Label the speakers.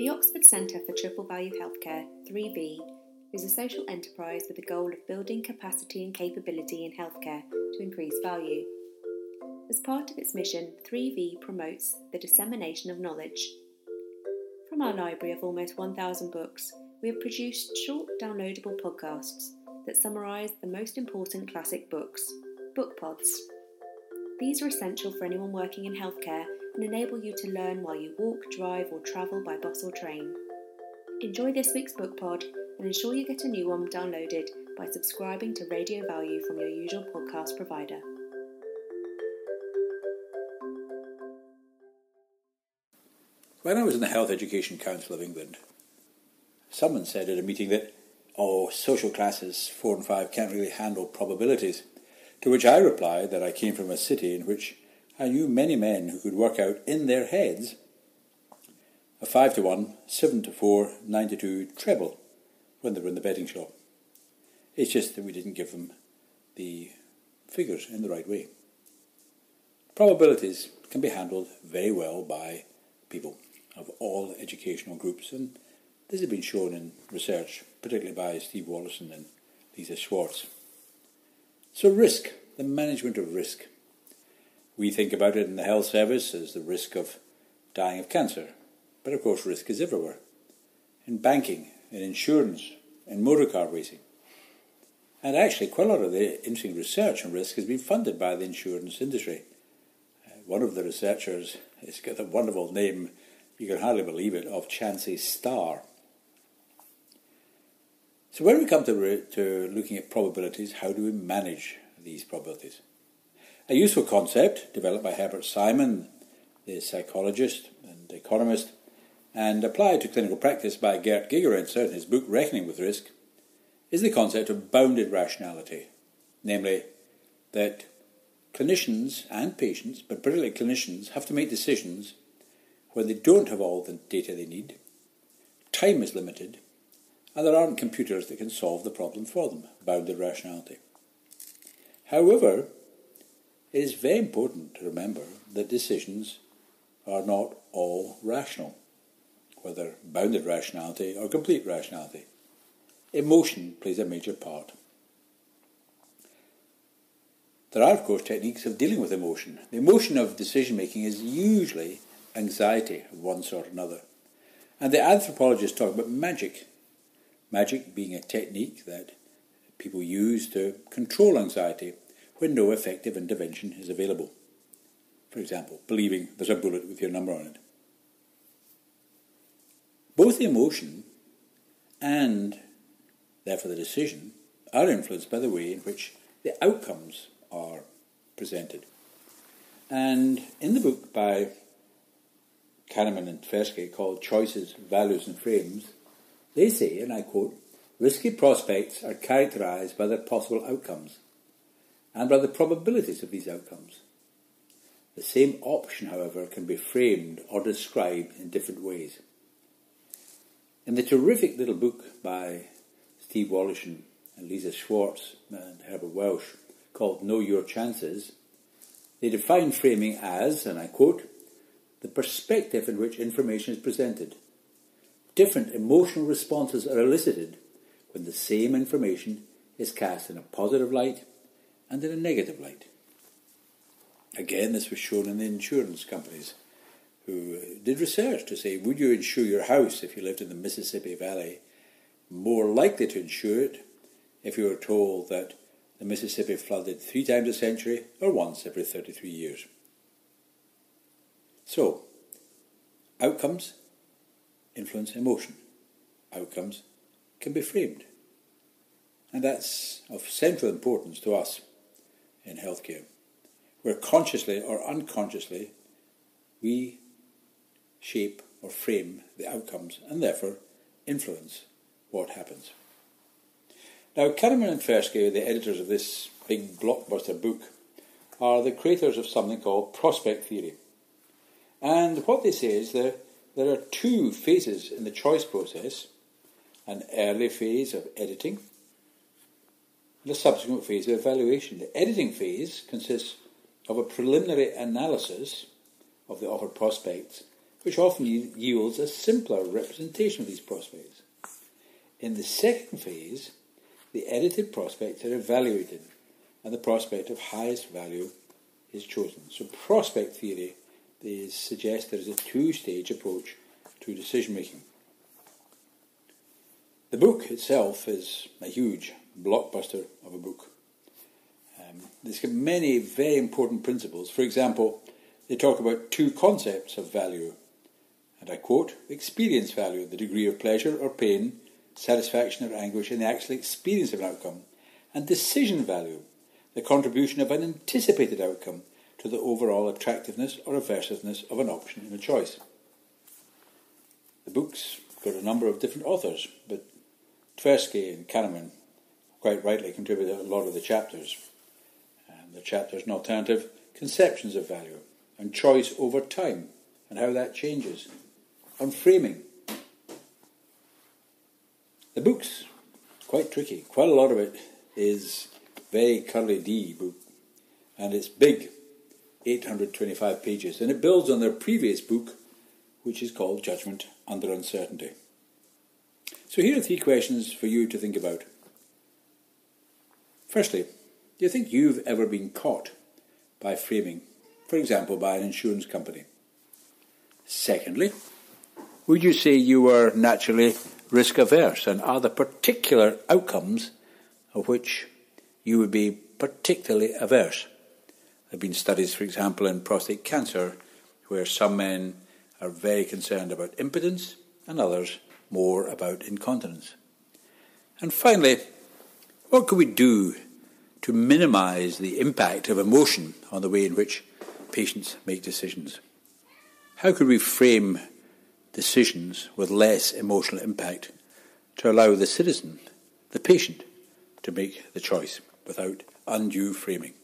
Speaker 1: The Oxford Centre for Triple Value Healthcare, 3V, is a social enterprise with the goal of building capacity and capability in healthcare to increase value. As part of its mission, 3V promotes the dissemination of knowledge. From our library of almost 1,000 books, we have produced short downloadable podcasts that summarise the most important classic books, book pods. These are essential for anyone working in healthcare and enable you to learn while you walk, drive, or travel by bus or train. Enjoy this week's book pod and ensure you get a new one downloaded by subscribing to Radio Value from your usual podcast provider.
Speaker 2: When I was in the Health Education Council of England, someone said at a meeting that, oh, social classes four and five can't really handle probabilities. To which I replied that I came from a city in which I knew many men who could work out in their heads a 5 to 1, 7 to 4, 9 to 2 treble when they were in the betting shop. It's just that we didn't give them the figures in the right way. Probabilities can be handled very well by people of all educational groups, and this has been shown in research, particularly by Steve Woloshin and Lisa Schwartz. So, risk, the management of risk. We think about it in the health service as the risk of dying of cancer, but of course, risk is everywhere. In banking, in insurance, in motor car racing. And actually, quite a lot of the interesting research on risk has been funded by the insurance industry. Uh, one of the researchers has got a wonderful name, you can hardly believe it, of Chauncey Starr. So when we come to, to looking at probabilities, how do we manage these probabilities? A useful concept developed by Herbert Simon, the psychologist and economist, and applied to clinical practice by Gerd Gigerenzer in his book Reckoning with Risk, is the concept of bounded rationality, namely that clinicians and patients, but particularly clinicians, have to make decisions when they don't have all the data they need, time is limited, and there aren't computers that can solve the problem for them, bounded rationality. However, it is very important to remember that decisions are not all rational, whether bounded rationality or complete rationality. Emotion plays a major part. There are, of course, techniques of dealing with emotion. The emotion of decision making is usually anxiety of one sort or another. And the anthropologists talk about magic Magic being a technique that people use to control anxiety when no effective intervention is available. For example, believing there's a bullet with your number on it. Both the emotion and therefore the decision are influenced by the way in which the outcomes are presented. And in the book by Kahneman and Tversky called Choices, Values and Frames, they say, and I quote, risky prospects are characterized by their possible outcomes and by the probabilities of these outcomes. The same option, however, can be framed or described in different ways. In the terrific little book by Steve Woloshin and Lisa Schwartz and Herbert Welch called Know Your Chances, they define framing as, and I quote, the perspective in which information is presented – different emotional responses are elicited when the same information is cast in a positive light and in a negative light. Again, this was shown in the insurance companies who did research to say, would you insure your house if you lived in the Mississippi Valley? More likely to insure it if you were told that the Mississippi flooded three times a century or once every 33 years. So, outcomes influence emotion. Outcomes can be framed. And that's of central importance to us in healthcare, where consciously or unconsciously we shape or frame the outcomes and therefore influence what happens. Now, Kahneman and Tversky, the editors of this big blockbuster book, are the creators of something called prospect theory. And what they say is that there are two phases in the choice process an early phase of editing and a subsequent phase of evaluation. The editing phase consists of a preliminary analysis of the offered prospects which often yields a simpler representation of these prospects. In the second phase, the edited prospects are evaluated and the prospect of highest value is chosen. So prospect theory is, suggest there is a two-stage approach to decision making. The book itself is a huge blockbuster of a book. Um, there's many very important principles. For example, they talk about two concepts of value. And I quote, experience value, the degree of pleasure or pain, satisfaction or anguish in the actual experience of an outcome, and decision value, the contribution of an anticipated outcome to the overall attractiveness or aversiveness of an option in a choice. The book's got a number of different authors, but Tversky and Kahneman quite rightly contributed a lot of the chapters. And the chapters and alternative conceptions of value and choice over time and how that changes, on framing. The book's quite tricky. Quite a lot of it is very curly D book, and it's big, 825 pages, and it builds on their previous book, which is called Judgment Under Uncertainty. So here are three questions for you to think about. Firstly, do you think you've ever been caught by framing, for example, by an insurance company? Secondly, would you say you were naturally risk averse and are there particular outcomes of which you would be particularly averse? There have been studies, for example, in prostate cancer where some men are very concerned about impotence and others more about incontinence. And finally, what can we do to minimise the impact of emotion on the way in which patients make decisions? How could we frame decisions with less emotional impact to allow the citizen, the patient, to make the choice without undue framing?